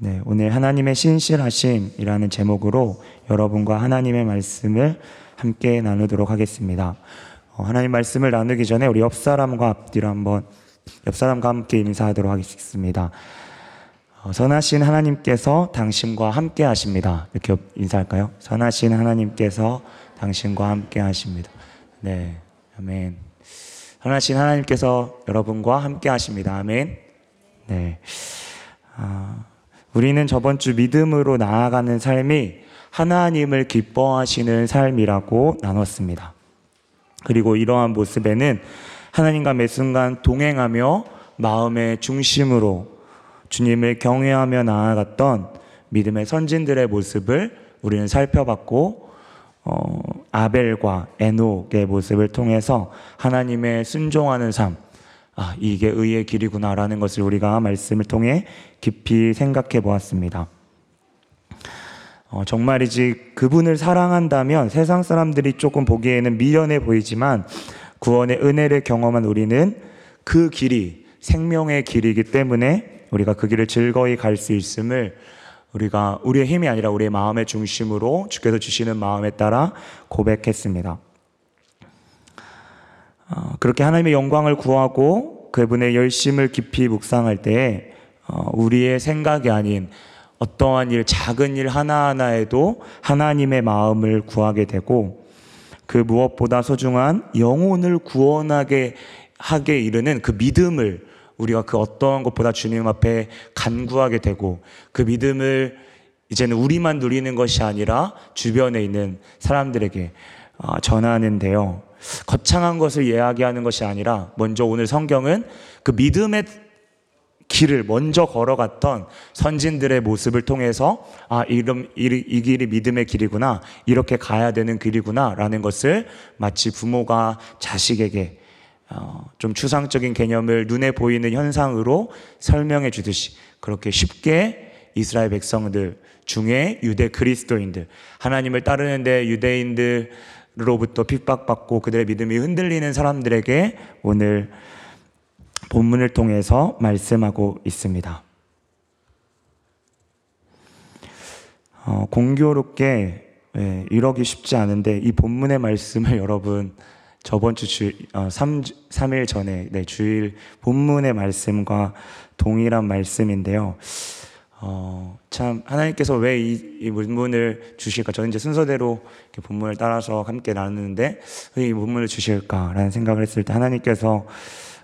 네, 오늘 하나님의 신실하심이라는 제목으로 여러분과 하나님의 말씀을 함께 나누도록 하겠습니다. 어, 하나님 말씀을 나누기 전에 우리 옆 사람과 앞뒤로 한번 옆 사람과 함께 인사하도록 하겠습니다. 어, 선하신 하나님께서 당신과 함께 하십니다. 이렇게 인사할까요? 선하신 하나님께서 당신과 함께 하십니다. 네, 아멘. 선하신 하나님께서 여러분과 함께 하십니다. 아멘. 네. 아, 우리는 저번 주 믿음으로 나아가는 삶이 하나님을 기뻐하시는 삶이라고 나눴습니다. 그리고 이러한 모습에는 하나님과 매 순간 동행하며 마음의 중심으로 주님을 경외하며 나아갔던 믿음의 선진들의 모습을 우리는 살펴봤고 어, 아벨과 에녹의 모습을 통해서 하나님의 순종하는 삶, 아, 이게 의의 길이구나라는 것을 우리가 말씀을 통해 깊이 생각해 보았습니다. 어, 정말이지 그분을 사랑한다면 세상 사람들이 조금 보기에는 미련해 보이지만 구원의 은혜를 경험한 우리는 그 길이 생명의 길이기 때문에 우리가 그 길을 즐거이 갈 수 있음을 우리가 우리의 힘이 아니라 우리의 마음의 중심으로 주께서 주시는 마음에 따라 고백했습니다. 어, 그렇게 하나님의 영광을 구하고 그분의 열심을 깊이 묵상할 때에 어, 우리의 생각이 아닌 어떠한 일, 작은 일 하나하나에도 하나님의 마음을 구하게 되고 그 무엇보다 소중한 영혼을 구원하게 하게 이르는 그 믿음을 우리가 그 어떠한 것보다 주님 앞에 간구하게 되고 그 믿음을 이제는 우리만 누리는 것이 아니라 주변에 있는 사람들에게 어, 전하는데요. 거창한 것을 이야기하는 것이 아니라 먼저 오늘 성경은 그 믿음의 길을 먼저 걸어갔던 선진들의 모습을 통해서 아 이름 이, 이 길이 믿음의 길이구나 이렇게 가야 되는 길이구나 라는 것을 마치 부모가 자식에게 어, 좀 추상적인 개념을 눈에 보이는 현상으로 설명해 주듯이 그렇게 쉽게 이스라엘 백성들 중에 유대 그리스도인들 하나님을 따르는데 유대인들 로부터 핍박받고 그들의 믿음이 흔들리는 사람들에게 오늘 본문을 통해서 말씀하고 있습니다. 어, 공교롭게 예, 이러기 쉽지 않은데 이 본문의 말씀을 여러분 저번 주 주, 어, 3, 3일 전에 네, 주일 본문의 말씀과 동일한 말씀인데요. 어, 참 하나님께서 왜 이이 본문을 주실까? 저는 이제 순서대로 이렇게 본문을 따라서 함께 나누는데 왜이 본문을 주실까라는 생각을 했을 때 하나님께서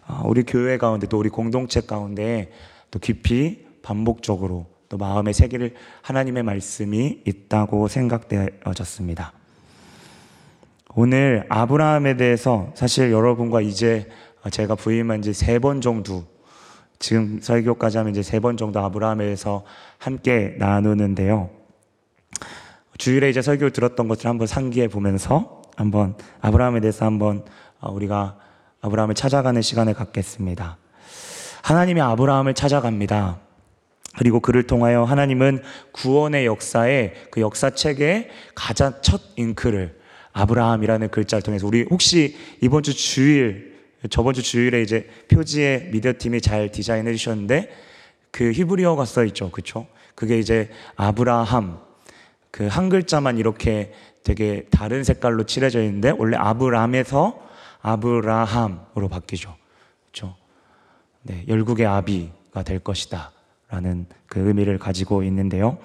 어, 우리 교회 가운데 또 우리 공동체 가운데 또 깊이 반복적으로 또 마음에 새기를 하나님의 말씀이 있다고 생각되어졌습니다. 오늘 아브라함에 대해서 사실 여러분과 이제 제가 부임한 지 세 번 정도 지금 설교까지 하면 이제 세 번 정도 아브라함에 대해서 함께 나누는데요. 주일에 이제 설교를 들었던 것을 한번 상기해 보면서 한번 아브라함에 대해서 한번 우리가 아브라함을 찾아가는 시간을 갖겠습니다. 하나님이 아브라함을 찾아갑니다. 그리고 그를 통하여 하나님은 구원의 역사에 그 역사책의 가장 첫 잉크를 아브라함이라는 글자를 통해서 우리 혹시 이번 주 주일 저번 주 주일에 이제 표지에 미디어 팀이 잘 디자인해 주셨는데 그 히브리어가 써 있죠. 그렇죠? 그게 이제 아브라함 그 한 글자만 이렇게 되게 다른 색깔로 칠해져 있는데 원래 아브람에서 아브라함으로 바뀌죠. 그렇죠? 네, 열국의 아비가 될 것이다. 라는 그 의미를 가지고 있는데요.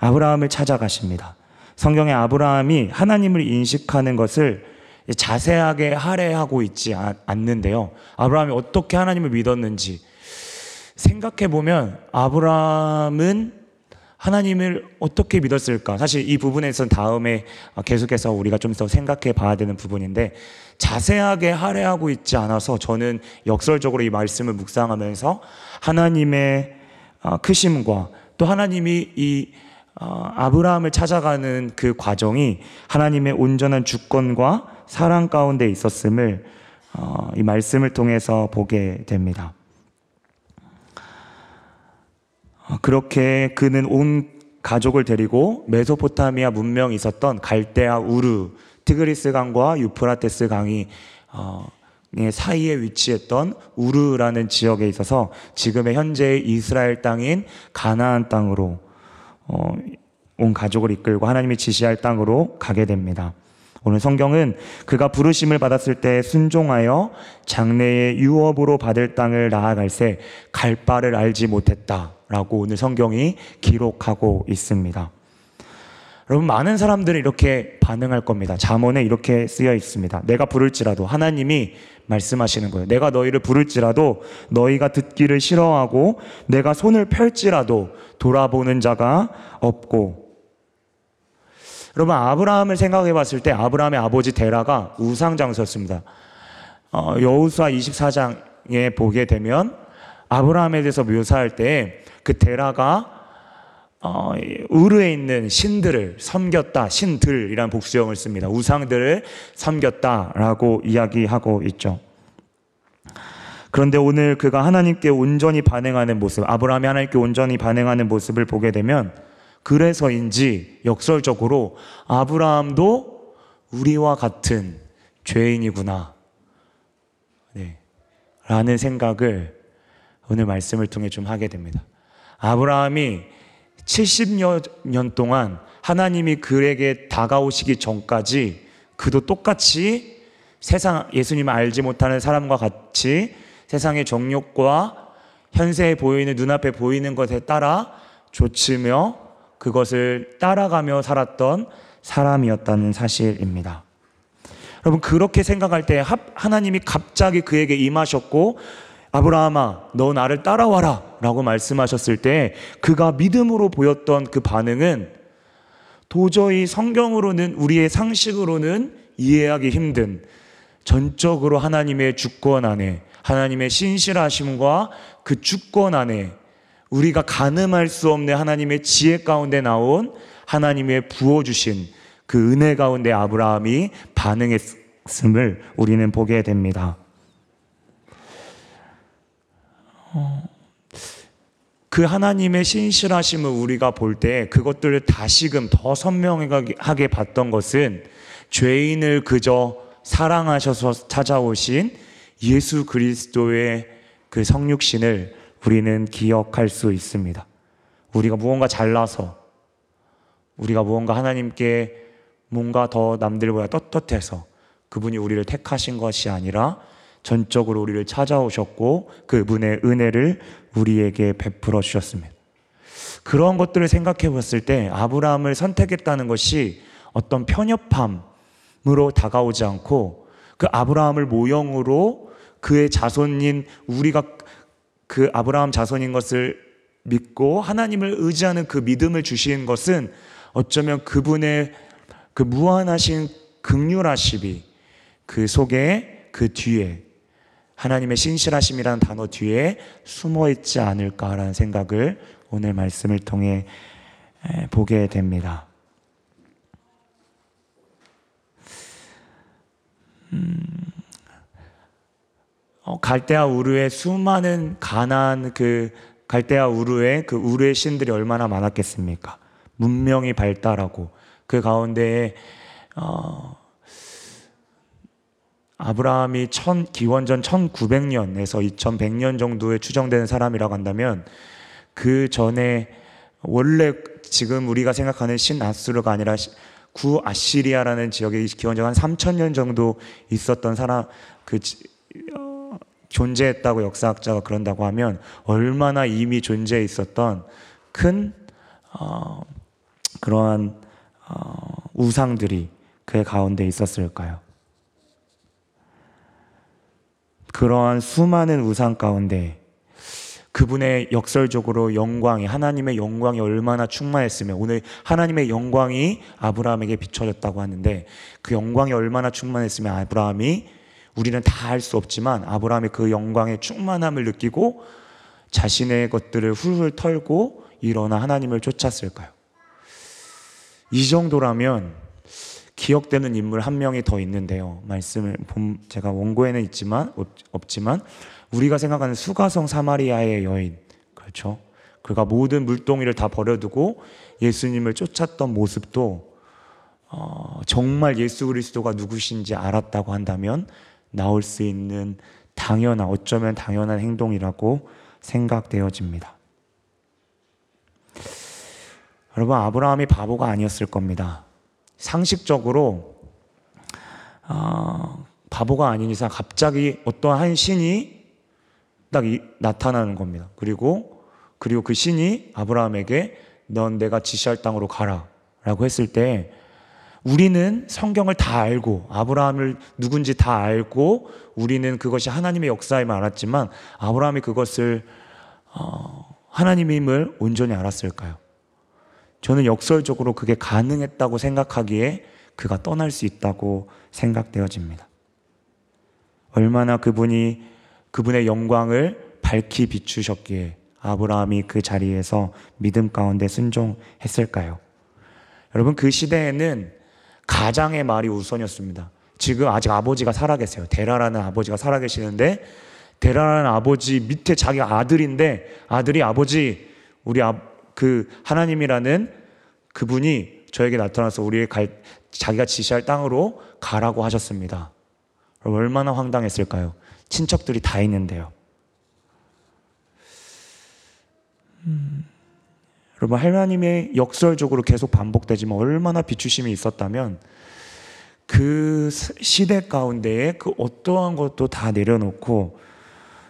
아브라함을 찾아가십니다. 성경에 아브라함이 하나님을 인식하는 것을 자세하게 할애하고 있지 않는데요. 아브라함이 어떻게 하나님을 믿었는지 생각해 보면 아브라함은 하나님을 어떻게 믿었을까? 사실 이 부분에서는 다음에 계속해서 우리가 좀 더 생각해 봐야 되는 부분인데 자세하게 할애하고 있지 않아서 저는 역설적으로 이 말씀을 묵상하면서 하나님의 크심과 또 하나님이 이 아브라함을 찾아가는 그 과정이 하나님의 온전한 주권과 사랑 가운데 있었음을 이 말씀을 통해서 보게 됩니다. 그렇게 그는 온 가족을 데리고 메소포타미아 문명이 있었던 갈대아 우르, 티그리스 강과 유프라테스 강이 어, 사이에 위치했던 우르라는 지역에 있어서 지금의 현재의 이스라엘 땅인 가나안 땅으로 어, 온 가족을 이끌고 하나님이 지시할 땅으로 가게 됩니다. 오늘 성경은 그가 부르심을 받았을 때 순종하여 장래의 유업으로 받을 땅을 나아갈새 갈 바를 알지 못했다라고 오늘 성경이 기록하고 있습니다. 여러분 많은 사람들이 이렇게 반응할 겁니다. 잠언에 이렇게 쓰여 있습니다. 내가 부를지라도 하나님이 말씀하시는 거예요. 내가 너희를 부를지라도 너희가 듣기를 싫어하고 내가 손을 펼지라도 돌아보는 자가 없고 여러분 아브라함을 생각해 봤을 때 아브라함의 아버지 데라가 우상 장소였습니다. 어, 여호수아 24장에 보게 되면 아브라함에 대해서 묘사할 때 그 데라가 어, 우르에 있는 신들을 섬겼다. 신들이란 복수형을 씁니다. 우상들을 섬겼다라고 이야기하고 있죠. 그런데 오늘 그가 하나님께 온전히 반응하는 모습, 아브라함이 하나님께 온전히 반응하는 모습을 보게 되면 그래서인지 역설적으로 아브라함도 우리와 같은 죄인이구나. 네. 라는 생각을 오늘 말씀을 통해 좀 하게 됩니다. 아브라함이 70여 년 동안 하나님이 그에게 다가오시기 전까지 그도 똑같이 세상 예수님을 알지 못하는 사람과 같이 세상의 정욕과 현세에 보이는 눈앞에 보이는 것에 따라 좇으며 그것을 따라가며 살았던 사람이었다는 사실입니다. 여러분 그렇게 생각할 때 하나님이 갑자기 그에게 임하셨고 아브라함아, 너 나를 따라와라. 라고 말씀하셨을 때 그가 믿음으로 보였던 그 반응은 도저히 성경으로는 우리의 상식으로는 이해하기 힘든 전적으로 하나님의 주권 안에 하나님의 신실하심과 그 주권 안에 우리가 가늠할 수 없는 하나님의 지혜 가운데 나온 하나님의 부어주신 그 은혜 가운데 아브라함이 반응했음을 우리는 보게 됩니다. 그 하나님의 신실하심을 우리가 볼 때 그것들을 다시금 더 선명하게 봤던 것은 죄인을 그저 사랑하셔서 찾아오신 예수 그리스도의 그 성육신을 우리는 기억할 수 있습니다. 우리가 무언가 잘나서 우리가 무언가 하나님께 뭔가 더 남들보다 떳떳해서 그분이 우리를 택하신 것이 아니라 전적으로 우리를 찾아오셨고 그분의 은혜를 우리에게 베풀어 주셨습니다. 그런 것들을 생각해 봤을 때 아브라함을 선택했다는 것이 어떤 편협함으로 다가오지 않고 그 아브라함을 모형으로 그의 자손인 우리가 그 아브라함 자손인 것을 믿고 하나님을 의지하는 그 믿음을 주신 것은 어쩌면 그분의 그 무한하신 극률하심이 그 속에 그 뒤에 하나님의 신실하심이라는 단어 뒤에 숨어 있지 않을까라는 생각을 오늘 말씀을 통해 보게 됩니다. 음, 어, 갈대아 우르의 수많은 가난 그 갈대아 우르의 그 우르의 신들이 얼마나 많았겠습니까? 문명이 발달하고 그 가운데에 어, 아브라함이 천, 기원전 1900년에서 2100년 정도에 추정되는 사람이라고 한다면 그 전에 원래 지금 우리가 생각하는 신아수르가 아니라 구 아시리아라는 지역에 기원전 한 3000년 정도 있었던 사람 그 어, 존재했다고 역사학자가 그런다고 하면 얼마나 이미 존재해 있었던 큰 어, 그러한 어, 우상들이 그 가운데 있었을까요? 그러한 수많은 우상 가운데 그분의 역설적으로 영광이 하나님의 영광이 얼마나 충만했으면 오늘 하나님의 영광이 아브라함에게 비춰졌다고 하는데 그 영광이 얼마나 충만했으면 아브라함이 우리는 다 알 수 없지만 아브라함이 그 영광의 충만함을 느끼고 자신의 것들을 훌훌 털고 일어나 하나님을 쫓았을까요? 이 정도라면 기억되는 인물 한 명이 더 있는데요. 말씀을 제가 원고에는 있지만 없 지만 우리가 생각하는 수가성 사마리아의 여인 그렇죠. 그가 모든 물동이를 다 버려두고 예수님을 쫓았던 모습도 어, 정말 예수 그리스도가 누구신지 알았다고 한다면 나올 수 있는 당연한, 어쩌면 당연한 행동이라고 생각되어집니다. 여러분, 아브라함이 바보가 아니었을 겁니다. 상식적으로, 어, 바보가 아닌 이상 갑자기 어떠한 한 신이 딱 이, 나타나는 겁니다. 그리고, 그리고 그 신이 아브라함에게 넌 내가 지시할 땅으로 가라. 라고 했을 때, 우리는 성경을 다 알고 아브라함을 누군지 다 알고 우리는 그것이 하나님의 역사임을 알았지만 아브라함이 그것을 어, 하나님임을 온전히 알았을까요? 저는 역설적으로 그게 가능했다고 생각하기에 그가 떠날 수 있다고 생각되어집니다. 얼마나 그분이 그분의 영광을 밝히 비추셨기에 아브라함이 그 자리에서 믿음 가운데 순종했을까요? 여러분 그 시대에는 가장의 말이 우선이었습니다. 지금 아직 아버지가 살아계세요. 데라라는 아버지가 살아계시는데 데라라는 아버지 밑에 자기 아들인데 아들이 아버지 우리 아, 그 하나님이라는 그분이 저에게 나타나서 우리의 갈, 자기가 지시할 땅으로 가라고 하셨습니다. 얼마나 황당했을까요? 친척들이 다 있는데요. 음. 여러분 하나님의 역설적으로 계속 반복되지만 얼마나 비추심이 있었다면 그 시대 가운데에 그 어떠한 것도 다 내려놓고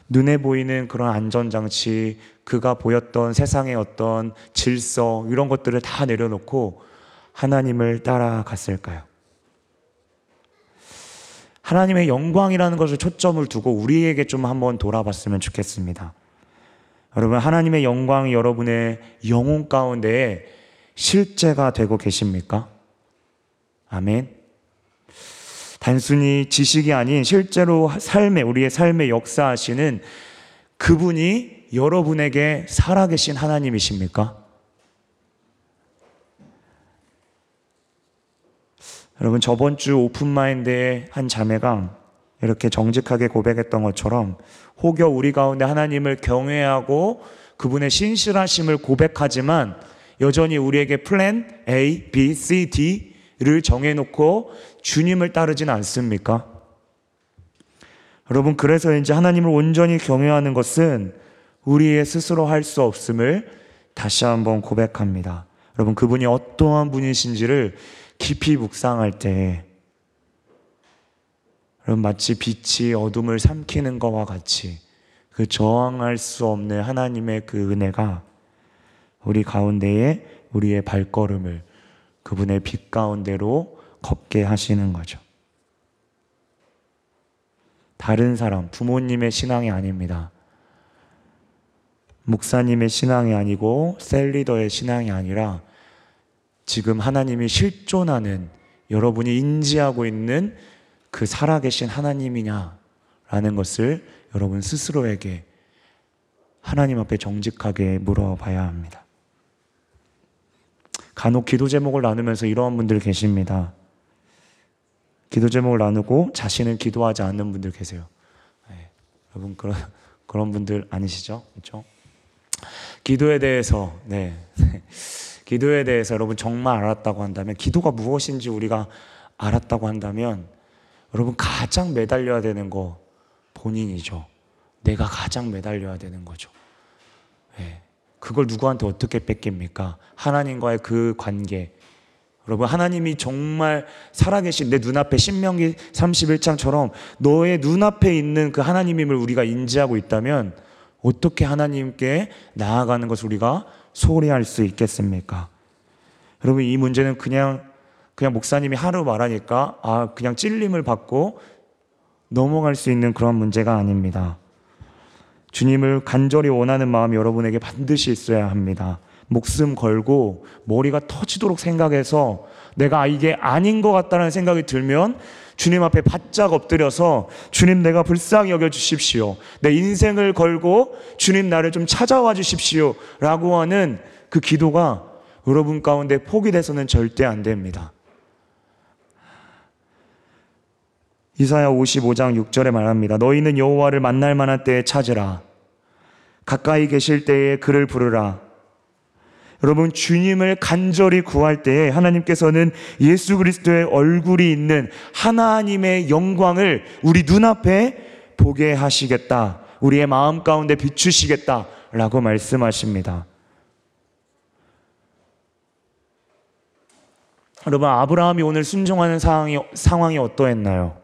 눈에 보이는 그런 안전장치, 그가 보였던 세상의 어떤 질서, 이런 것들을 다 내려놓고 하나님을 따라갔을까요? 하나님의 영광이라는 것을 초점을 두고 우리에게 좀 한번 돌아봤으면 좋겠습니다. 여러분, 하나님의 영광이 여러분의 영혼 가운데 실제가 되고 계십니까? 아멘. 단순히 지식이 아닌 실제로 삶에, 우리의 삶에 역사하시는 그분이 여러분에게 살아계신 하나님이십니까? 여러분, 저번 주 오픈마인드의 한 자매가 이렇게 정직하게 고백했던 것처럼 혹여 우리 가운데 하나님을 경외하고 그분의 신실하심을 고백하지만 여전히 우리에게 플랜 A, B, C, D를 정해놓고 주님을 따르진 않습니까? 여러분, 그래서 이제 하나님을 온전히 경외하는 것은 우리의 스스로 할 수 없음을 다시 한번 고백합니다. 여러분, 그분이 어떠한 분이신지를 깊이 묵상할 때 여러분 마치 빛이 어둠을 삼키는 것과 같이 그 저항할 수 없는 하나님의 그 은혜가 우리 가운데에 우리의 발걸음을 그분의 빛 가운데로 걷게 하시는 거죠. 다른 사람, 부모님의 신앙이 아닙니다. 목사님의 신앙이 아니고 셀리더의 신앙이 아니라 지금 하나님이 실존하는 여러분이 인지하고 있는 그 살아계신 하나님이냐라는 것을 여러분 스스로에게 하나님 앞에 정직하게 물어봐야 합니다. 간혹 기도 제목을 나누면서 이러한 분들 계십니다. 기도 제목을 나누고 자신은 기도하지 않는 분들 계세요. 네, 여러분 그런 그런 분들 아니시죠? 그렇죠? 기도에 대해서 네. 기도에 대해서 여러분 정말 알았다고 한다면 기도가 무엇인지 우리가 알았다고 한다면 여러분 가장 매달려야 되는 거 본인이죠. 내가 가장 매달려야 되는 거죠. 네. 그걸 누구한테 어떻게 뺏깁니까? 하나님과의 그 관계. 여러분, 하나님이 정말 살아계신 내 눈앞에 신명기 31장처럼 너의 눈앞에 있는 그 하나님임을 우리가 인지하고 있다면 어떻게 하나님께 나아가는 것을 우리가 소홀히 할 수 있겠습니까? 여러분, 이 문제는 그냥 그냥 목사님이 하루 말하니까 아 그냥 찔림을 받고 넘어갈 수 있는 그런 문제가 아닙니다. 주님을 간절히 원하는 마음이 여러분에게 반드시 있어야 합니다. 목숨 걸고 머리가 터지도록 생각해서 내가 이게 아닌 것 같다는 생각이 들면 주님 앞에 바짝 엎드려서 주님 내가 불쌍히 여겨 주십시오. 내 인생을 걸고 주님 나를 좀 찾아와 주십시오. 라고 하는 그 기도가 여러분 가운데 포기돼서는 절대 안 됩니다. 이사야 55장 6절에 말합니다. 너희는 여호와를 만날 만한 때에 찾으라. 가까이 계실 때에 그를 부르라. 여러분 주님을 간절히 구할 때에 하나님께서는 예수 그리스도의 얼굴이 있는 하나님의 영광을 우리 눈앞에 보게 하시겠다. 우리의 마음 가운데 비추시겠다라고 말씀하십니다. 여러분 아브라함이 오늘 순종하는 상황이 상황이 어떠했나요?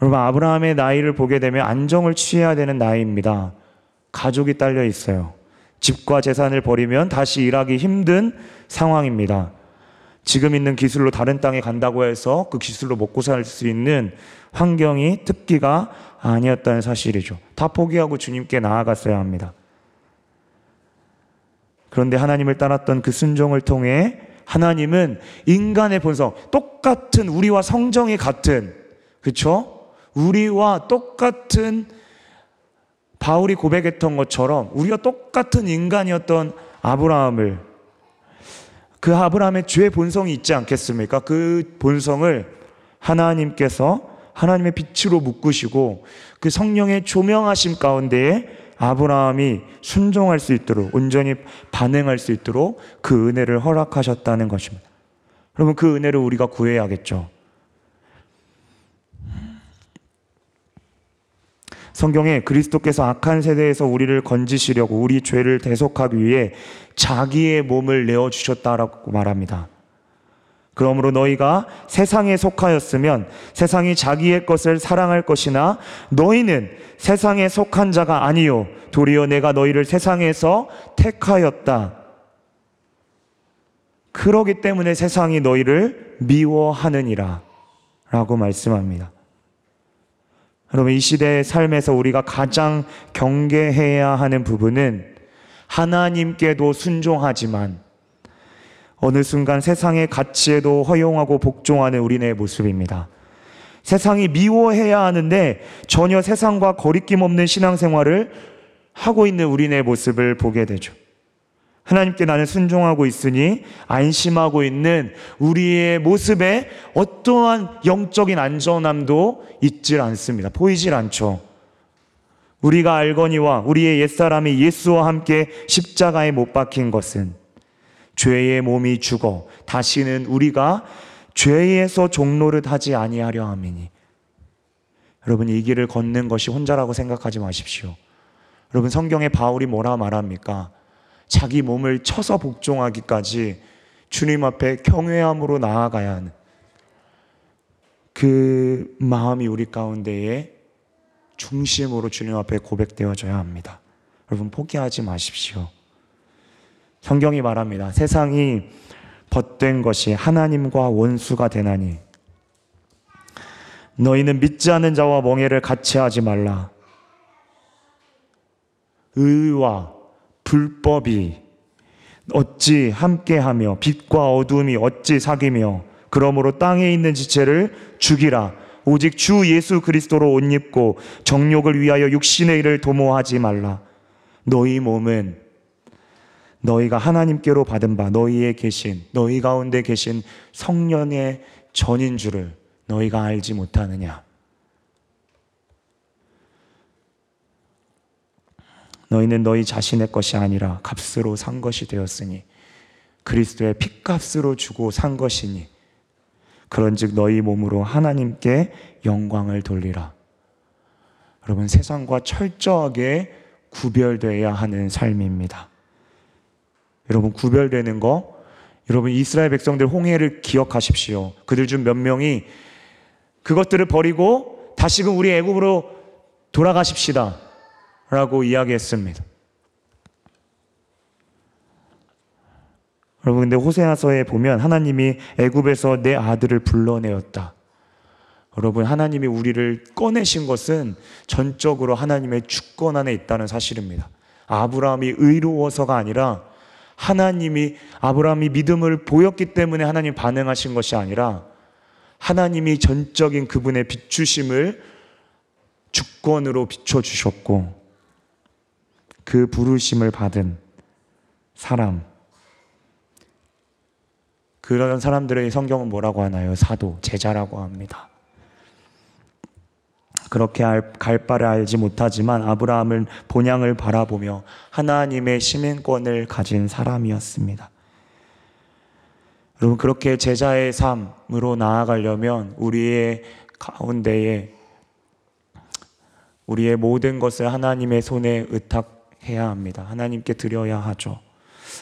여러분 아브라함의 나이를 보게 되면 안정을 취해야 되는 나이입니다. 가족이 딸려 있어요. 집과 재산을 버리면 다시 일하기 힘든 상황입니다. 지금 있는 기술로 다른 땅에 간다고 해서 그 기술로 먹고 살 수 있는 환경이 특기가 아니었다는 사실이죠. 다 포기하고 주님께 나아갔어야 합니다. 그런데 하나님을 따랐던 그 순종을 통해 하나님은 인간의 본성, 똑같은 우리와 성정이 같은, 그쵸? 우리와 똑같은 바울이 고백했던 것처럼 우리가 똑같은 인간이었던 아브라함을 그 아브라함의 죄의 본성이 있지 않겠습니까? 그 본성을 하나님께서 하나님의 빛으로 묶으시고 그 성령의 조명하심 가운데에 아브라함이 순종할 수 있도록 온전히 반응할 수 있도록 그 은혜를 허락하셨다는 것입니다. 여러분 그 은혜를 우리가 구해야겠죠. 성경에 그리스도께서 악한 세대에서 우리를 건지시려고 우리 죄를 대속하기 위해 자기의 몸을 내어 주셨다라고 말합니다. 그러므로 너희가 세상에 속하였으면 세상이 자기의 것을 사랑할 것이나 너희는 세상에 속한 자가 아니요 도리어 내가 너희를 세상에서 택하였다. 그러기 때문에 세상이 너희를 미워하느니라 라고 말씀합니다. 여러분 이 시대의 삶에서 우리가 가장 경계해야 하는 부분은 하나님께도 순종하지만 어느 순간 세상의 가치에도 허용하고 복종하는 우리네 모습입니다. 세상이 미워해야 하는데 전혀 세상과 거리낌 없는 신앙생활을 하고 있는 우리네 모습을 보게 되죠. 하나님께 나는 순종하고 있으니 안심하고 있는 우리의 모습에 어떠한 영적인 안전함도 있질 않습니다. 보이질 않죠. 우리가 알거니와 우리의 옛사람이 예수와 함께 십자가에 못 박힌 것은 죄의 몸이 죽어 다시는 우리가 죄에서 종노릇 하지 아니하려 함이니 여러분 이 길을 걷는 것이 혼자라고 생각하지 마십시오. 여러분 성경에 바울이 뭐라 말합니까? 자기 몸을 쳐서 복종하기까지 주님 앞에 경외함으로 나아가야 하는 그 마음이 우리 가운데에 중심으로 주님 앞에 고백되어져야 합니다. 여러분 포기하지 마십시오. 성경이 말합니다. 세상이 벗된 것이 하나님과 원수가 되나니 너희는 믿지 않는 자와 멍해를 같이 하지 말라. 의와 불법이 어찌 함께하며 빛과 어둠이 어찌 사귀며 그러므로 땅에 있는 지체를 죽이라. 오직 주 예수 그리스도로 옷 입고 정욕을 위하여 육신의 일을 도모하지 말라. 너희 몸은 너희가 하나님께로 받은 바 너희에 계신 너희 가운데 계신 성령의 전인 줄을 너희가 알지 못하느냐 너희는 너희 자신의 것이 아니라 값으로 산 것이 되었으니 그리스도의 핏값으로 주고 산 것이니 그런즉 너희 몸으로 하나님께 영광을 돌리라. 여러분 세상과 철저하게 구별되어야 하는 삶입니다. 여러분 구별되는 거 여러분 이스라엘 백성들 홍해를 기억하십시오. 그들 중 몇 명이 그것들을 버리고 다시금 우리 애굽으로 돌아가십시다. 라고 이야기했습니다. 여러분 근데 호세아서에 보면 하나님이 애굽에서 내 아들을 불러내었다. 여러분 하나님이 우리를 꺼내신 것은 전적으로 하나님의 주권 안에 있다는 사실입니다. 아브라함이 의로워서가 아니라 하나님이 아브라함이 믿음을 보였기 때문에 하나님 반응하신 것이 아니라 하나님이 전적인 그분의 비추심을 주권으로 비춰 주셨고 그 부르심을 받은 사람 그런 사람들의 성경은 뭐라고 하나요? 사도, 제자라고 합니다. 그렇게 알- 갈 바를 알지 못하지만 아브라함은 본향을 바라보며 하나님의 시민권을 가진 사람이었습니다. 여러분 그렇게 제자의 삶으로 나아가려면 우리의 가운데에 우리의 모든 것을 하나님의 손에 의탁 해야 합니다. 하나님께 드려야 하죠.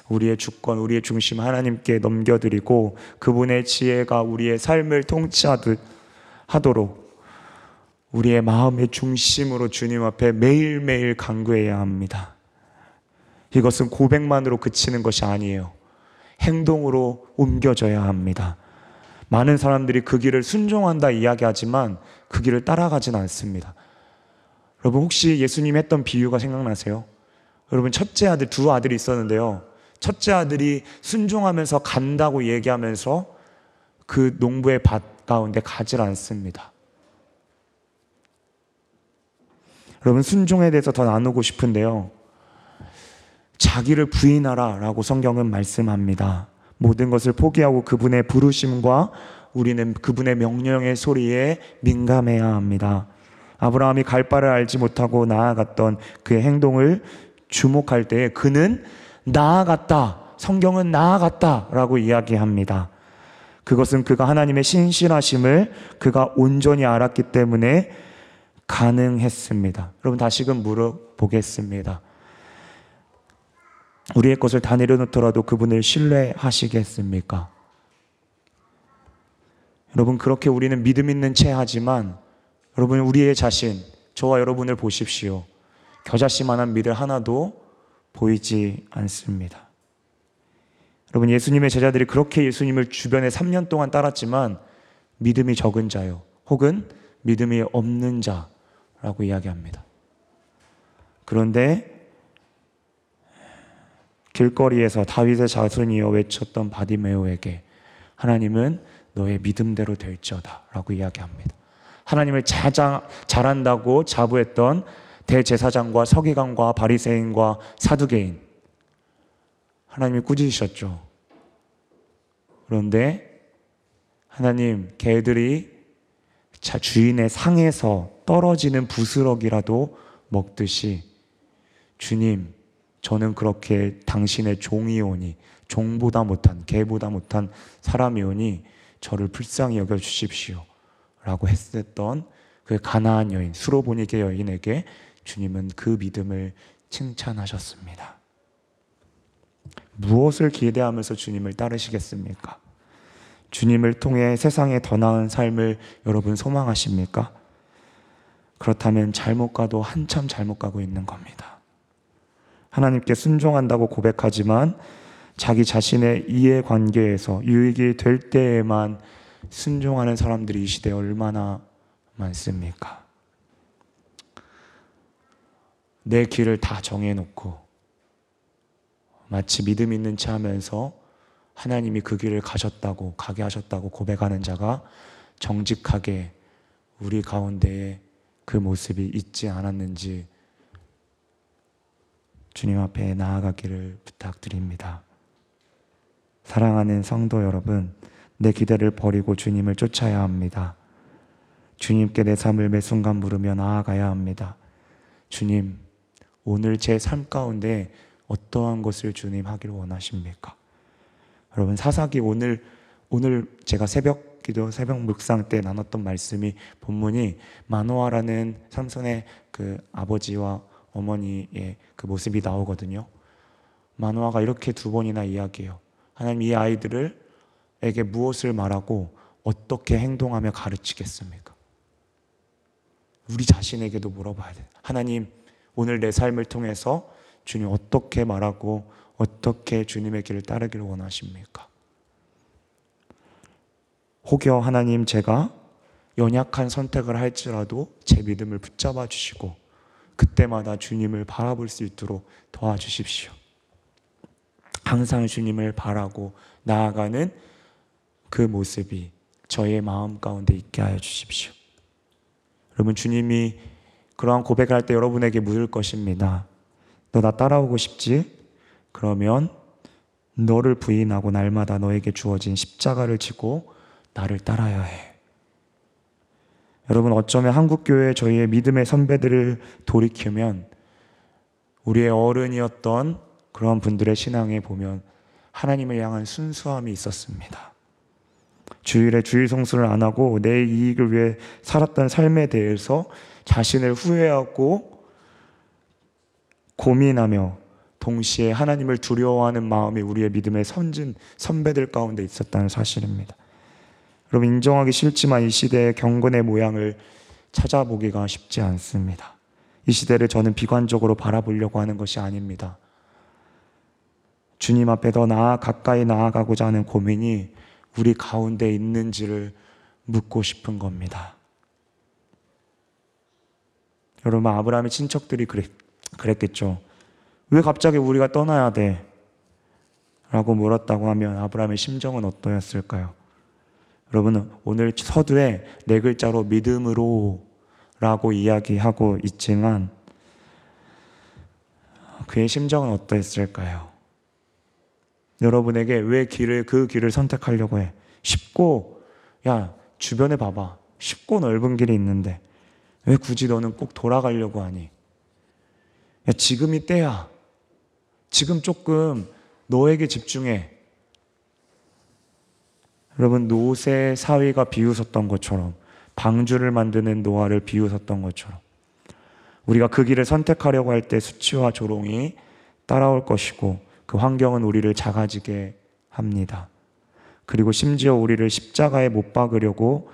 우리의 주권, 우리의 중심 하나님께 넘겨드리고 그분의 지혜가 우리의 삶을 통치하듯 하도록 우리의 마음의 중심으로 주님 앞에 매일매일 간구해야 합니다. 이것은 고백만으로 그치는 것이 아니에요. 행동으로 옮겨져야 합니다. 많은 사람들이 그 길을 순종한다 이야기하지만 그 길을 따라가진 않습니다. 여러분 혹시 예수님 했던 비유가 생각나세요? 여러분 첫째 아들 두 아들이 있었는데요. 첫째 아들이 순종하면서 간다고 얘기하면서 그 농부의 밭 가운데 가질 않습니다. 여러분 순종에 대해서 더 나누고 싶은데요. 자기를 부인하라 라고 성경은 말씀합니다. 모든 것을 포기하고 그분의 부르심과 우리는 그분의 명령의 소리에 민감해야 합니다. 아브라함이 갈 바를 알지 못하고 나아갔던 그의 행동을 주목할 때에 그는 나아갔다. 성경은 나아갔다. 라고 이야기합니다. 그것은 그가 하나님의 신실하심을 그가 온전히 알았기 때문에 가능했습니다. 여러분 다시금 물어보겠습니다. 우리의 것을 다 내려놓더라도 그분을 신뢰하시겠습니까? 여러분 그렇게 우리는 믿음 있는 채 하지만 여러분 우리의 자신 저와 여러분을 보십시오. 겨자씨만한 믿음 하나도 보이지 않습니다. 여러분 예수님의 제자들이 그렇게 예수님을 주변에 3년 동안 따랐지만 믿음이 적은 자요 혹은 믿음이 없는 자라고 이야기합니다. 그런데 길거리에서 다윗의 자손이여 외쳤던 바디메오에게 하나님은 너의 믿음대로 될지어다라고 이야기합니다. 하나님을 자장, 잘한다고 자부했던 대제사장과 서기관과 바리새인과 사두개인 하나님이 꾸짖으셨죠. 그런데 하나님 개들이 자 주인의 상에서 떨어지는 부스러기라도 먹듯이 주님 저는 그렇게 당신의 종이오니 종보다 못한 개보다 못한 사람이오니 저를 불쌍히 여겨 주십시오. 라고 했었던 그 가나안 여인 수로보니게 여인에게 주님은 그 믿음을 칭찬하셨습니다. 무엇을 기대하면서 주님을 따르시겠습니까? 주님을 통해 세상에 더 나은 삶을 여러분 소망하십니까? 그렇다면 잘못 가도 한참 잘못 가고 있는 겁니다. 하나님께 순종한다고 고백하지만 자기 자신의 이해관계에서 유익이 될 때에만 순종하는 사람들이 이 시대에 얼마나 많습니까? 내 길을 다 정해놓고 마치 믿음 있는 체 하면서 하나님이 그 길을 가셨다고, 가게 하셨다고 고백하는 자가 정직하게 우리 가운데에 그 모습이 있지 않았는지 주님 앞에 나아가기를 부탁드립니다. 사랑하는 성도 여러분, 내 기대를 버리고 주님을 쫓아야 합니다. 주님께 내 삶을 매 순간 물으며 나아가야 합니다. 주님, 오늘 제 삶 가운데 어떠한 것을 주님 하기를 원하십니까? 여러분 사사기 오늘 오늘 제가 새벽 기도 새벽 묵상 때 나눴던 말씀이 본문이 마노아라는 삼손의 그 아버지와 어머니의 그 모습이 나오거든요. 마노아가 이렇게 두 번이나 이야기해요. 하나님 이 아이들을 에게 무엇을 말하고 어떻게 행동하며 가르치겠습니까? 우리 자신에게도 물어봐야 돼. 하나님, 오늘 내 삶을 통해서 주님 어떻게 말하고 어떻게 주님의 길을 따르기를 원하십니까? 혹여 하나님 제가 연약한 선택을 할지라도 제 믿음을 붙잡아 주시고 그때마다 주님을 바라볼 수 있도록 도와주십시오. 항상 주님을 바라고 나아가는 그 모습이 저의 마음 가운데 있게 하여 주십시오. 여러분 주님이 그러한 고백을 할 때 여러분에게 묻을 것입니다. 너 나 따라오고 싶지? 그러면 너를 부인하고 날마다 너에게 주어진 십자가를 지고 나를 따라야 해. 여러분 어쩌면 한국 교회 저희의 믿음의 선배들을 돌이키면 우리의 어른이었던 그런 분들의 신앙에 보면 하나님을 향한 순수함이 있었습니다. 주일에 주일 성수를 안 하고 내 이익을 위해 살았던 삶에 대해서 자신을 후회하고 고민하며 동시에 하나님을 두려워하는 마음이 우리의 믿음의 선진 선배들 가운데 있었다는 사실입니다. 여러분 인정하기 싫지만 이 시대의 경건의 모양을 찾아보기가 쉽지 않습니다. 이 시대를 저는 비관적으로 바라보려고 하는 것이 아닙니다. 주님 앞에 더 나아 가까이 나아가고자 하는 고민이 우리 가운데 있는지를 묻고 싶은 겁니다. 여러분 아브라함의 친척들이 그랬, 그랬겠죠. 왜 갑자기 우리가 떠나야 돼? 라고 물었다고 하면 아브라함의 심정은 어떠했을까요? 여러분 오늘 서두에 네 글자로 믿음으로 라고 이야기하고 있지만 그의 심정은 어떠했을까요? 여러분에게 왜 길을 그 길을 선택하려고 해? 쉽고 야 주변에 봐봐 쉽고 넓은 길이 있는데 왜 굳이 너는 꼭 돌아가려고 하니? 야 지금이 때야. 지금 조금 너에게 집중해. 여러분 노세 사위가 비웃었던 것처럼 방주를 만드는 노아를 비웃었던 것처럼 우리가 그 길을 선택하려고 할 때 수치와 조롱이 따라올 것이고 그 환경은 우리를 작아지게 합니다. 그리고 심지어 우리를 십자가에 못 박으려고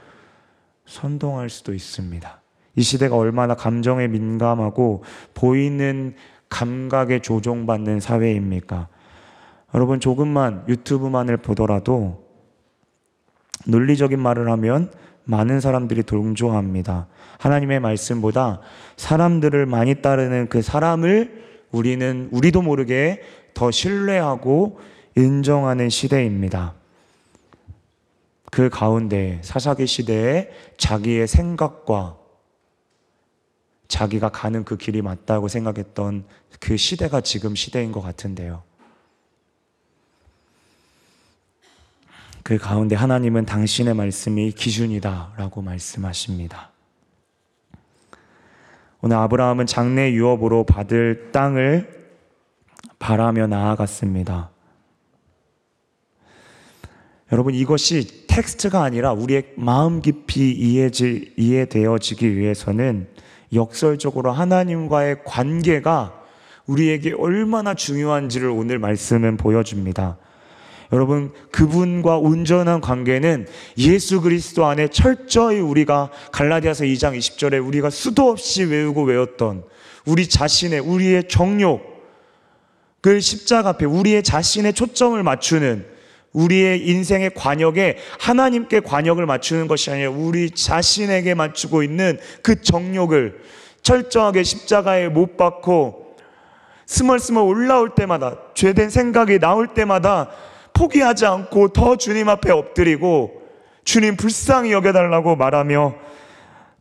선동할 수도 있습니다. 이 시대가 얼마나 감정에 민감하고 보이는 감각에 조종받는 사회입니까? 여러분 조금만 유튜브만을 보더라도 논리적인 말을 하면 많은 사람들이 동조합니다. 하나님의 말씀보다 사람들을 많이 따르는 그 사람을 우리는 우리도 모르게 더 신뢰하고 인정하는 시대입니다. 그 가운데 사사기 시대에 자기의 생각과 자기가 가는 그 길이 맞다고 생각했던 그 시대가 지금 시대인 것 같은데요. 그 가운데 하나님은 당신의 말씀이 기준이다라고 말씀하십니다. 오늘 아브라함은 장래 유업으로 받을 땅을 바라며 나아갔습니다. 여러분 이것이 텍스트가 아니라 우리의 마음 깊이 이해되어지기 위해서는 역설적으로 하나님과의 관계가 우리에게 얼마나 중요한지를 오늘 말씀은 보여줍니다. 여러분, 그분과 온전한 관계는 예수 그리스도 안에 철저히 우리가 갈라디아서 2장 20절에 우리가 수도 없이 외우고 외웠던 우리 자신의, 우리의 정욕, 그 십자가 앞에 우리의 자신의 초점을 맞추는 우리의 인생의 관역에 하나님께 관역을 맞추는 것이 아니라 우리 자신에게 맞추고 있는 그 정욕을 철저하게 십자가에 못 박고 스멀스멀 올라올 때마다 죄된 생각이 나올 때마다 포기하지 않고 더 주님 앞에 엎드리고 주님 불쌍히 여겨달라고 말하며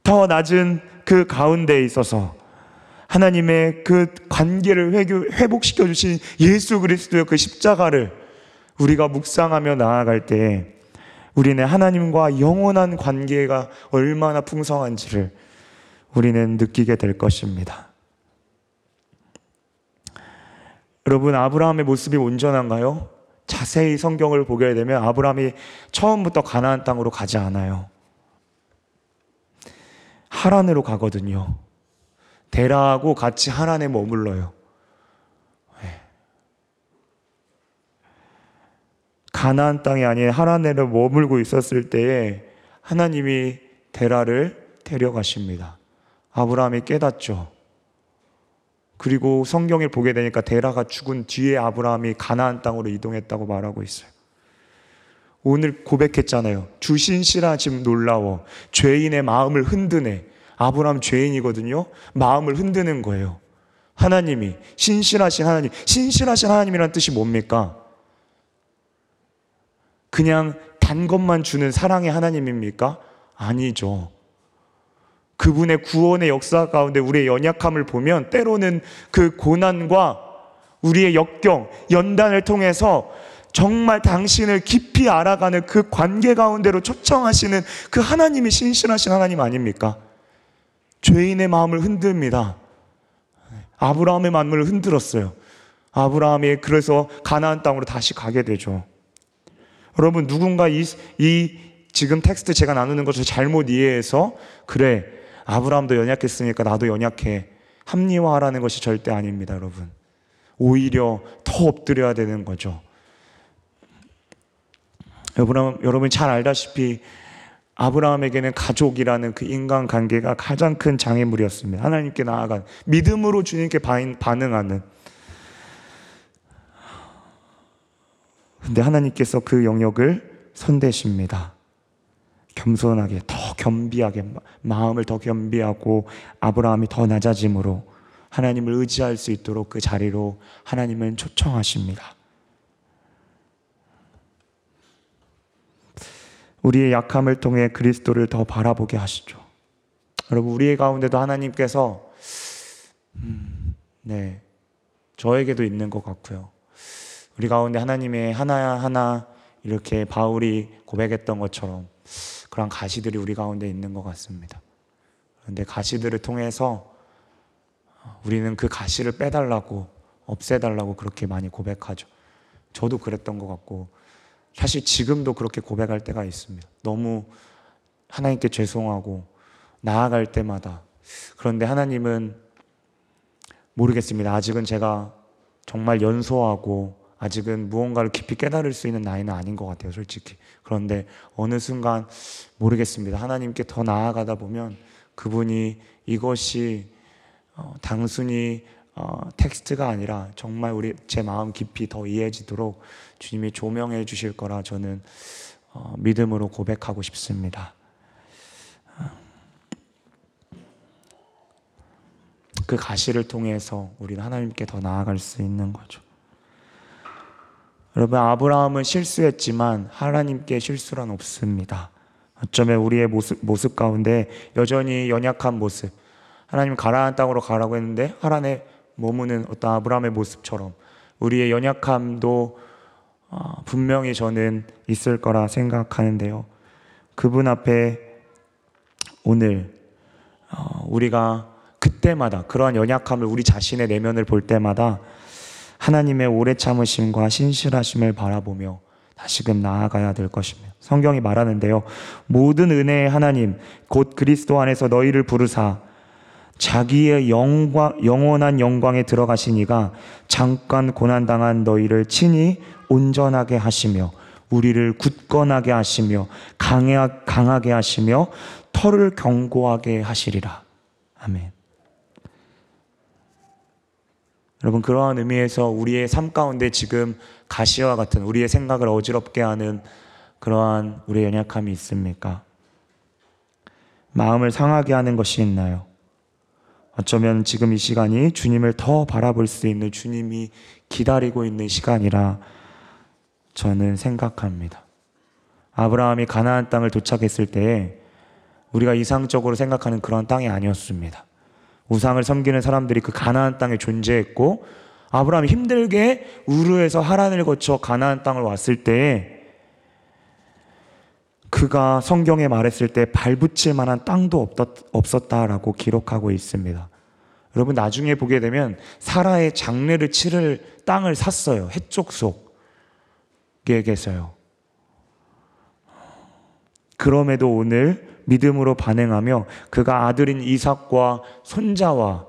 더 낮은 그 가운데에 있어서 하나님의 그 관계를 회복시켜 주신 예수 그리스도의 그 십자가를 우리가 묵상하며 나아갈 때 우리는 하나님과 영원한 관계가 얼마나 풍성한지를 우리는 느끼게 될 것입니다. 여러분, 아브라함의 모습이 온전한가요? 자세히 성경을 보게 되면 아브라함이 처음부터 가나안 땅으로 가지 않아요. 하란으로 가거든요. 데라하고 같이 하란에 머물러요. 가나안 땅이 아닌 하란에를 머물고 있었을 때에 하나님이 데라를 데려가십니다. 아브라함이 깨닫죠. 그리고 성경을 보게 되니까 데라가 죽은 뒤에 아브라함이 가나안 땅으로 이동했다고 말하고 있어요. 오늘 고백했잖아요. 주신시라 지금 놀라워. 죄인의 마음을 흔드네. 아브라함 죄인이거든요. 마음을 흔드는 거예요. 하나님이 신실하신 하나님, 신실하신 하나님이란 뜻이 뭡니까? 그냥 단 것만 주는 사랑의 하나님입니까? 아니죠. 그분의 구원의 역사 가운데 우리의 연약함을 보면 때로는 그 고난과 우리의 역경, 연단을 통해서 정말 당신을 깊이 알아가는 그 관계 가운데로 초청하시는 그 하나님이 신실하신 하나님 아닙니까? 죄인의 마음을 흔듭니다. 아브라함의 마음을 흔들었어요. 아브라함이 그래서 가나안 땅으로 다시 가게 되죠. 여러분 누군가 이, 이 지금 텍스트 제가 나누는 것을 잘못 이해해서 그래 아브라함도 연약했으니까 나도 연약해 합리화하라는 것이 절대 아닙니다, 여러분. 오히려 더 엎드려야 되는 거죠. 여러분, 여러분 잘 알다시피 아브라함에게는 가족이라는 그 인간 관계가 가장 큰 장애물이었습니다. 하나님께 나아간 믿음으로 주님께 반응하는. 근데 하나님께서 그 영역을 선대십니다. 겸손하게 더 겸비하게 마음을 더 겸비하고 아브라함이 더 낮아짐으로 하나님을 의지할 수 있도록 그 자리로 하나님은 초청하십니다. 우리의 약함을 통해 그리스도를 더 바라보게 하시죠. 여러분, 우리의 가운데도 하나님께서, 음, 네, 저에게도 있는 것 같고요. 우리 가운데 하나님의 하나하나 이렇게 바울이 고백했던 것처럼 그런 가시들이 우리 가운데 있는 것 같습니다. 그런데 가시들을 통해서 우리는 그 가시를 빼달라고, 없애달라고 그렇게 많이 고백하죠. 저도 그랬던 것 같고, 사실 지금도 그렇게 고백할 때가 있습니다. 너무 하나님께 죄송하고 나아갈 때마다. 그런데 하나님은 모르겠습니다. 아직은 제가 정말 연소하고 아직은 무언가를 깊이 깨달을 수 있는 나이는 아닌 것 같아요, 솔직히. 그런데 어느 순간 모르겠습니다. 하나님께 더 나아가다 보면 그분이 이것이 어, 단순히 어, 텍스트가 아니라 정말 우리 제 마음 깊이 더 이해지도록 주님이 조명해 주실 거라 저는 어, 믿음으로 고백하고 싶습니다. 그 가시를 통해서 우리는 하나님께 더 나아갈 수 있는 거죠. 여러분 아브라함은 실수했지만 하나님께 실수란 없습니다. 어쩌면 우리의 모습, 모습 가운데 여전히 연약한 모습, 하나님 가라한 땅으로 가라고 했는데 하란에 머무는 어떤 아브라함의 모습처럼 우리의 연약함도 어, 분명히 저는 있을 거라 생각하는데요. 그분 앞에 오늘 어, 우리가 그때마다 그러한 연약함을 우리 자신의 내면을 볼 때마다 하나님의 오래 참으심과 신실하심을 바라보며 다시금 나아가야 될 것입니다. 성경이 말하는데요. 모든 은혜의 하나님 곧 그리스도 안에서 너희를 부르사 자기의 영광, 영원한 영광에 들어가신 이가 잠깐 고난당한 너희를 친히 온전하게 하시며 우리를 굳건하게 하시며 강하게 하시며 털을 견고하게 하시리라. 아멘. 여러분 그러한 의미에서 우리의 삶 가운데 지금 가시와 같은 우리의 생각을 어지럽게 하는 그러한 우리의 연약함이 있습니까? 마음을 상하게 하는 것이 있나요? 어쩌면 지금 이 시간이 주님을 더 바라볼 수 있는 주님이 기다리고 있는 시간이라 저는 생각합니다. 아브라함이 가나안 땅을 도착했을 때 우리가 이상적으로 생각하는 그런 땅이 아니었습니다. 우상을 섬기는 사람들이 그 가나안 땅에 존재했고 아브라함이 힘들게 우르에서 하란을 거쳐 가나안 땅을 왔을 때 그가 성경에 말했을 때 발붙일 만한 땅도 없었다라고 기록하고 있습니다. 여러분 나중에 보게 되면 사라의 장례를 치를 땅을 샀어요. 해쪽 속에게서요. 그럼에도 오늘 믿음으로 반응하며 그가 아들인 이삭과 손자와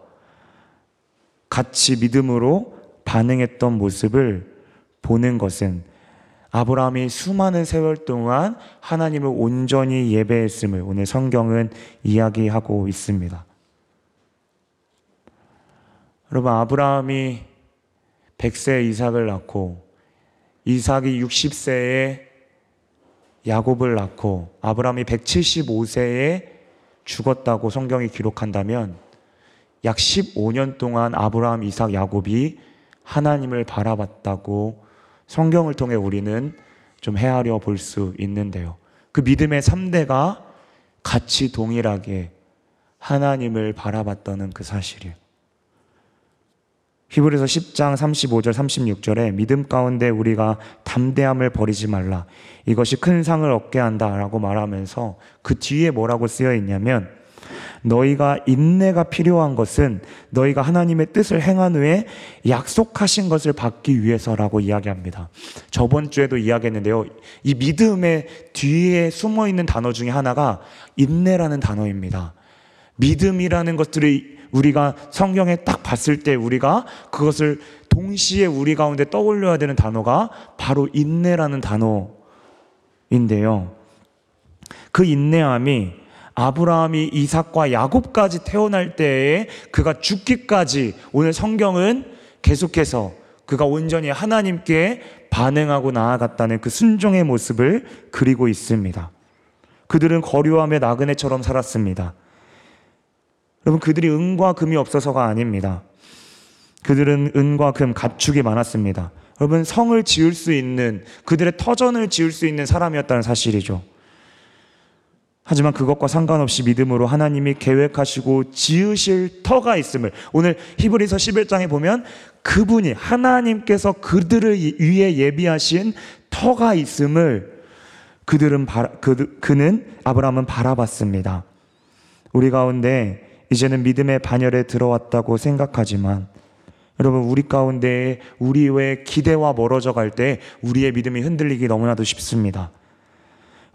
같이 믿음으로 반응했던 모습을 보는 것은 아브라함이 수많은 세월 동안 하나님을 온전히 예배했음을 오늘 성경은 이야기하고 있습니다. 여러분, 아브라함이 100세 이삭을 낳고 이삭이 60세에 야곱을 낳고 아브라함이 175세에 죽었다고 성경이 기록한다면 약 15년 동안 아브라함, 이삭, 야곱이 하나님을 바라봤다고 성경을 통해 우리는 좀 헤아려 볼 수 있는데요. 그 믿음의 3대가 같이 동일하게 하나님을 바라봤다는 그 사실이에요. 히브리서 10장 35절 36절에 믿음 가운데 우리가 담대함을 버리지 말라. 이것이 큰 상을 얻게 한다라고 말하면서 그 뒤에 뭐라고 쓰여 있냐면 너희가 인내가 필요한 것은 너희가 하나님의 뜻을 행한 후에 약속하신 것을 받기 위해서라고 이야기합니다. 저번 주에도 이야기했는데요. 이 믿음의 뒤에 숨어 있는 단어 중에 하나가 인내라는 단어입니다. 믿음이라는 것들이 우리가 성경에 딱 봤을 때 우리가 그것을 동시에 우리 가운데 떠올려야 되는 단어가 바로 인내라는 단어인데요. 그 인내함이 아브라함이 이삭과 야곱까지 태어날 때에 그가 죽기까지 오늘 성경은 계속해서 그가 온전히 하나님께 반응하고 나아갔다는 그 순종의 모습을 그리고 있습니다. 그들은 거류함의 나그네처럼 살았습니다. 여러분 그들이 은과 금이 없어서가 아닙니다. 그들은 은과 금 가축이 많았습니다. 여러분 성을 지을 수 있는 그들의 터전을 지을 수 있는 사람이었다는 사실이죠. 하지만 그것과 상관없이 믿음으로 하나님이 계획하시고 지으실 터가 있음을 오늘 히브리서 11장에 보면 그분이 하나님께서 그들을 위해 예비하신 터가 있음을 그들은 바라, 그, 그는 아브라함은 바라봤습니다. 우리 가운데 이제는 믿음의 반열에 들어왔다고 생각하지만 여러분 우리 가운데 우리 외 기대와 멀어져 갈 때 우리의 믿음이 흔들리기 너무나도 쉽습니다.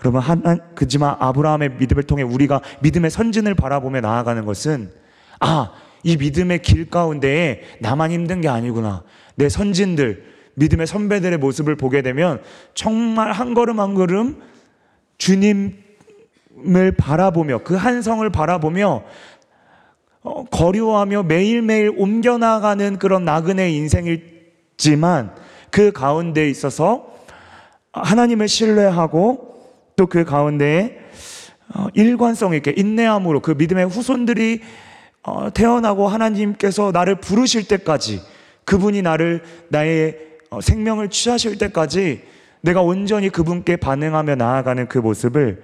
여러분 하나 그지만 아브라함의 믿음을 통해 우리가 믿음의 선진을 바라보며 나아가는 것은 아 이 믿음의 길 가운데에 나만 힘든 게 아니구나 내 선진들 믿음의 선배들의 모습을 보게 되면 정말 한 걸음 한 걸음 주님을 바라보며 그 한 성을 바라보며 어, 거류하며 매일매일 옮겨나가는 그런 나그네 인생이지만 그 가운데 있어서 하나님을 신뢰하고 또 그 가운데에 어, 일관성 있게 인내함으로 그 믿음의 후손들이 어, 태어나고 하나님께서 나를 부르실 때까지 그분이 나를 나의 어, 생명을 취하실 때까지 내가 온전히 그분께 반응하며 나아가는 그 모습을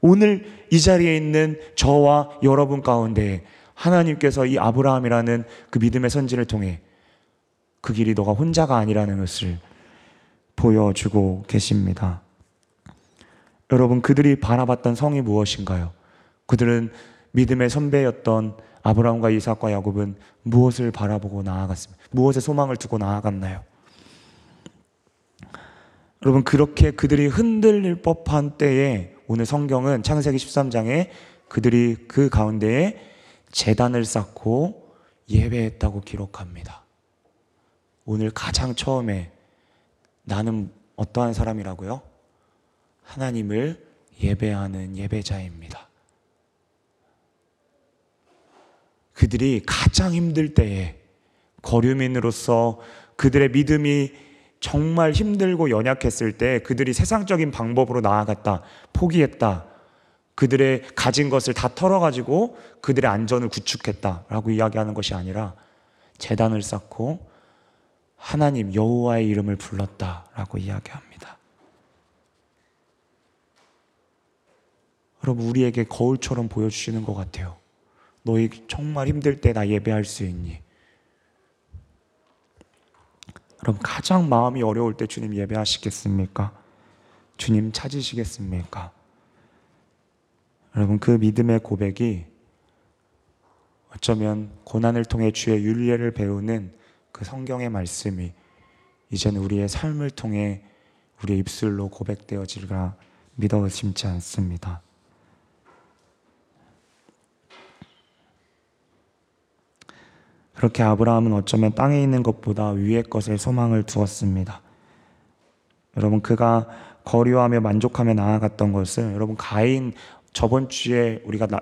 오늘 이 자리에 있는 저와 여러분 가운데 하나님께서 이 아브라함이라는 그 믿음의 선진을 통해 그 길이 너가 혼자가 아니라는 것을 보여주고 계십니다. 여러분, 그들이 바라봤던 성이 무엇인가요? 그들은 믿음의 선배였던 아브라함과 이삭과 야곱은 무엇을 바라보고 나아갔습니까? 무엇에 소망을 두고 나아갔나요? 여러분, 그렇게 그들이 흔들릴 법한 때에 오늘 성경은 창세기 13장에 그들이 그 가운데에 재단을 쌓고 예배했다고 기록합니다. 오늘 가장 처음에 나는 어떠한 사람이라고요? 하나님을 예배하는 예배자입니다. 그들이 가장 힘들 때에 거류민으로서 그들의 믿음이 정말 힘들고 연약했을 때 그들이 세상적인 방법으로 나아갔다, 포기했다, 그들의 가진 것을 다 털어가지고 그들의 안전을 구축했다라고 이야기하는 것이 아니라 재단을 쌓고 하나님 여호와의 이름을 불렀다라고 이야기합니다. 여러분 우리에게 거울처럼 보여주시는 것 같아요. 너희 정말 힘들 때 나 예배할 수 있니? 여러분 가장 마음이 어려울 때 주님 예배하시겠습니까? 주님 찾으시겠습니까? 여러분 그 믿음의 고백이 어쩌면 고난을 통해 주의 윤례를 배우는 그 성경의 말씀이 이제는 우리의 삶을 통해 우리의 입술로 고백되어질까 믿어 심지 않습니다. 그렇게 아브라함은 어쩌면 땅에 있는 것보다 위의 것에 소망을 두었습니다. 여러분 그가 거류하며 만족하며 나아갔던 것은 여러분 가인 저번 주에 우리가 나,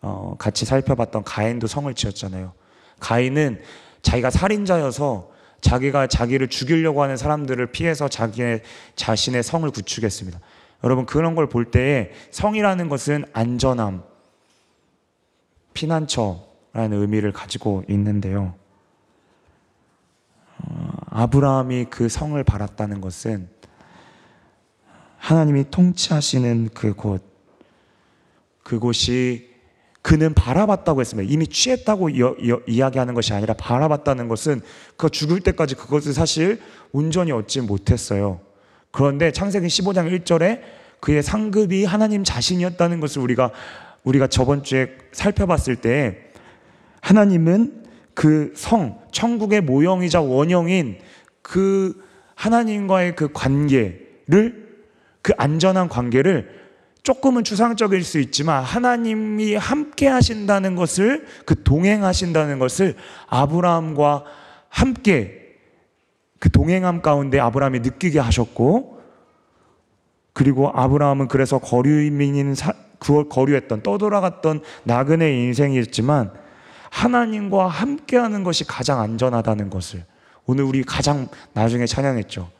어, 같이 살펴봤던 가인도 성을 지었잖아요. 가인은 자기가 살인자여서 자기가 자기를 죽이려고 하는 사람들을 피해서 자기의 자신의 성을 구축했습니다. 여러분 그런 걸 볼 때에 성이라는 것은 안전함, 피난처라는 의미를 가지고 있는데요. 어, 아브라함이 그 성을 바랐다는 것은 하나님이 통치하시는 그 곳, 그곳이 그는 바라봤다고 했습니다. 이미 취했다고 이어- 이어- 이야기하는 것이 아니라 바라봤다는 것은 그 죽을 때까지 그것을 사실 온전히 얻지 못했어요. 그런데 창세기 15장 1절에 그의 상급이 하나님 자신이었다는 것을 우리가 우리가 저번 주에 살펴봤을 때 하나님은 그 성, 천국의 모형이자 원형인 그 하나님과의 그 관계를 그 안전한 관계를 조금은 추상적일 수 있지만 하나님이 함께 하신다는 것을 그 동행하신다는 것을 아브라함과 함께 그 동행함 가운데 아브라함이 느끼게 하셨고 그리고 아브라함은 그래서 거류민인 사, 그 거류했던 떠돌아갔던 나그네 인생이었지만 하나님과 함께 하는 것이 가장 안전하다는 것을 오늘 우리 가장 나중에 찬양했죠.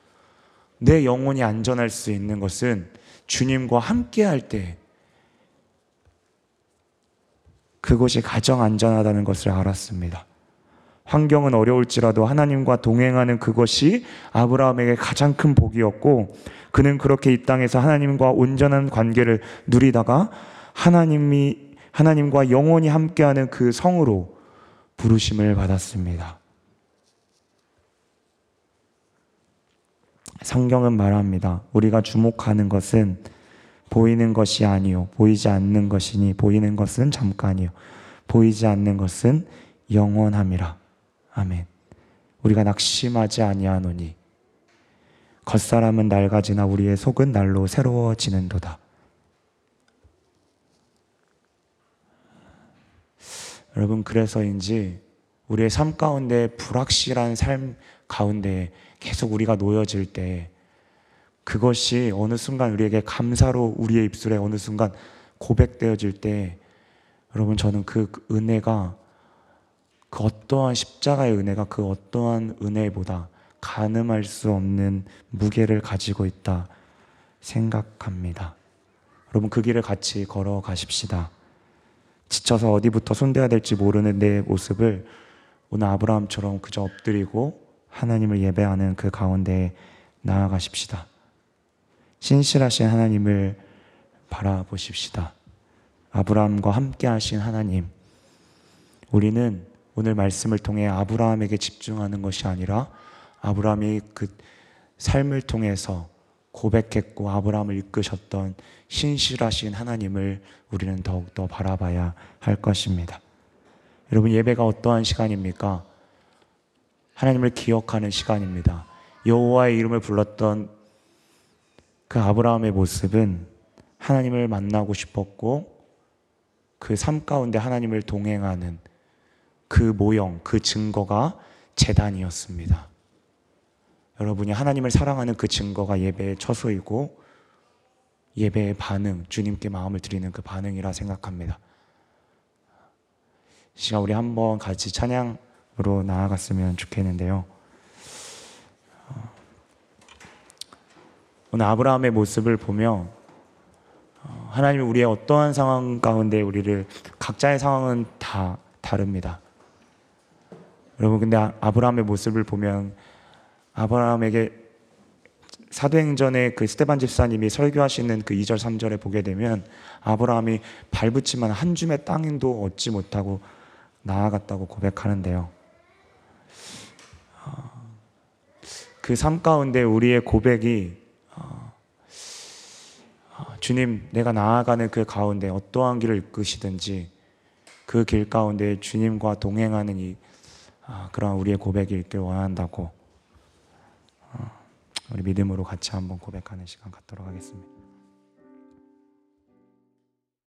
내 영혼이 안전할 수 있는 것은 주님과 함께 할 때 그것이 가장 안전하다는 것을 알았습니다. 환경은 어려울지라도 하나님과 동행하는 그것이 아브라함에게 가장 큰 복이었고 그는 그렇게 이 땅에서 하나님과 온전한 관계를 누리다가 하나님이 하나님과 영원히 함께하는 그 성으로 부르심을 받았습니다. 성경은 말합니다. 우리가 주목하는 것은 보이는 것이 아니요 보이지 않는 것이니 보이는 것은 잠깐이요 보이지 않는 것은 영원함이라. 아멘. 우리가 낙심하지 아니하노니 겉사람은 낡아지나 우리의 속은 날로 새로워지는도다. 여러분 그래서인지 우리의 삶 가운데 불확실한 삶 가운데 계속 우리가 놓여질 때 그것이 어느 순간 우리에게 감사로 우리의 입술에 어느 순간 고백되어질 때 여러분 저는 그 은혜가 그 어떠한 십자가의 은혜가 그 어떠한 은혜보다 가늠할 수 없는 무게를 가지고 있다 생각합니다. 여러분 그 길을 같이 걸어 가십시다. 지쳐서 어디부터 손대야 될지 모르는 내 모습을 오늘 아브라함처럼 그저 엎드리고 하나님을 예배하는 그 가운데 나아가십시다. 신실하신 하나님을 바라보십시다. 아브라함과 함께 하신 하나님. 우리는 오늘 말씀을 통해 아브라함에게 집중하는 것이 아니라 아브라함이 그 삶을 통해서 고백했고 아브라함을 이끄셨던 신실하신 하나님을 우리는 더욱더 바라봐야 할 것입니다. 여러분 예배가 어떠한 시간입니까? 하나님을 기억하는 시간입니다. 여호와의 이름을 불렀던 그 아브라함의 모습은 하나님을 만나고 싶었고 그 삶 가운데 하나님을 동행하는 그 모형, 그 증거가 재단이었습니다. 여러분이 하나님을 사랑하는 그 증거가 예배의 처소이고 예배의 반응, 주님께 마음을 드리는 그 반응이라 생각합니다. 이 시간 우리 한번 같이 찬양 으로 나아갔으면 좋겠는데요. 어, 오늘 아브라함의 모습을 보며 어, 하나님이 우리의 어떠한 상황 가운데 우리를 각자의 상황은 다 다릅니다. 여러분 근데 아- 아브라함의 모습을 보면 아브라함에게 사도행전에 그 스테반 집사님이 설교하시는 그 2절 3절에 보게 되면 아브라함이 발붙이만 한 줌의 땅도 얻지 못하고 나아갔다고 고백하는데요. 그 삶 가운데 우리의 고백이 어, 어, 주님 내가 나아가는 그 가운데 어떠한 길을 이끄시든지 그 길 가운데 주님과 동행하는 이 아, 그런 우리의 고백이 있길 원한다고 어, 우리 믿음으로 같이 한번 고백하는 시간 갖도록 하겠습니다.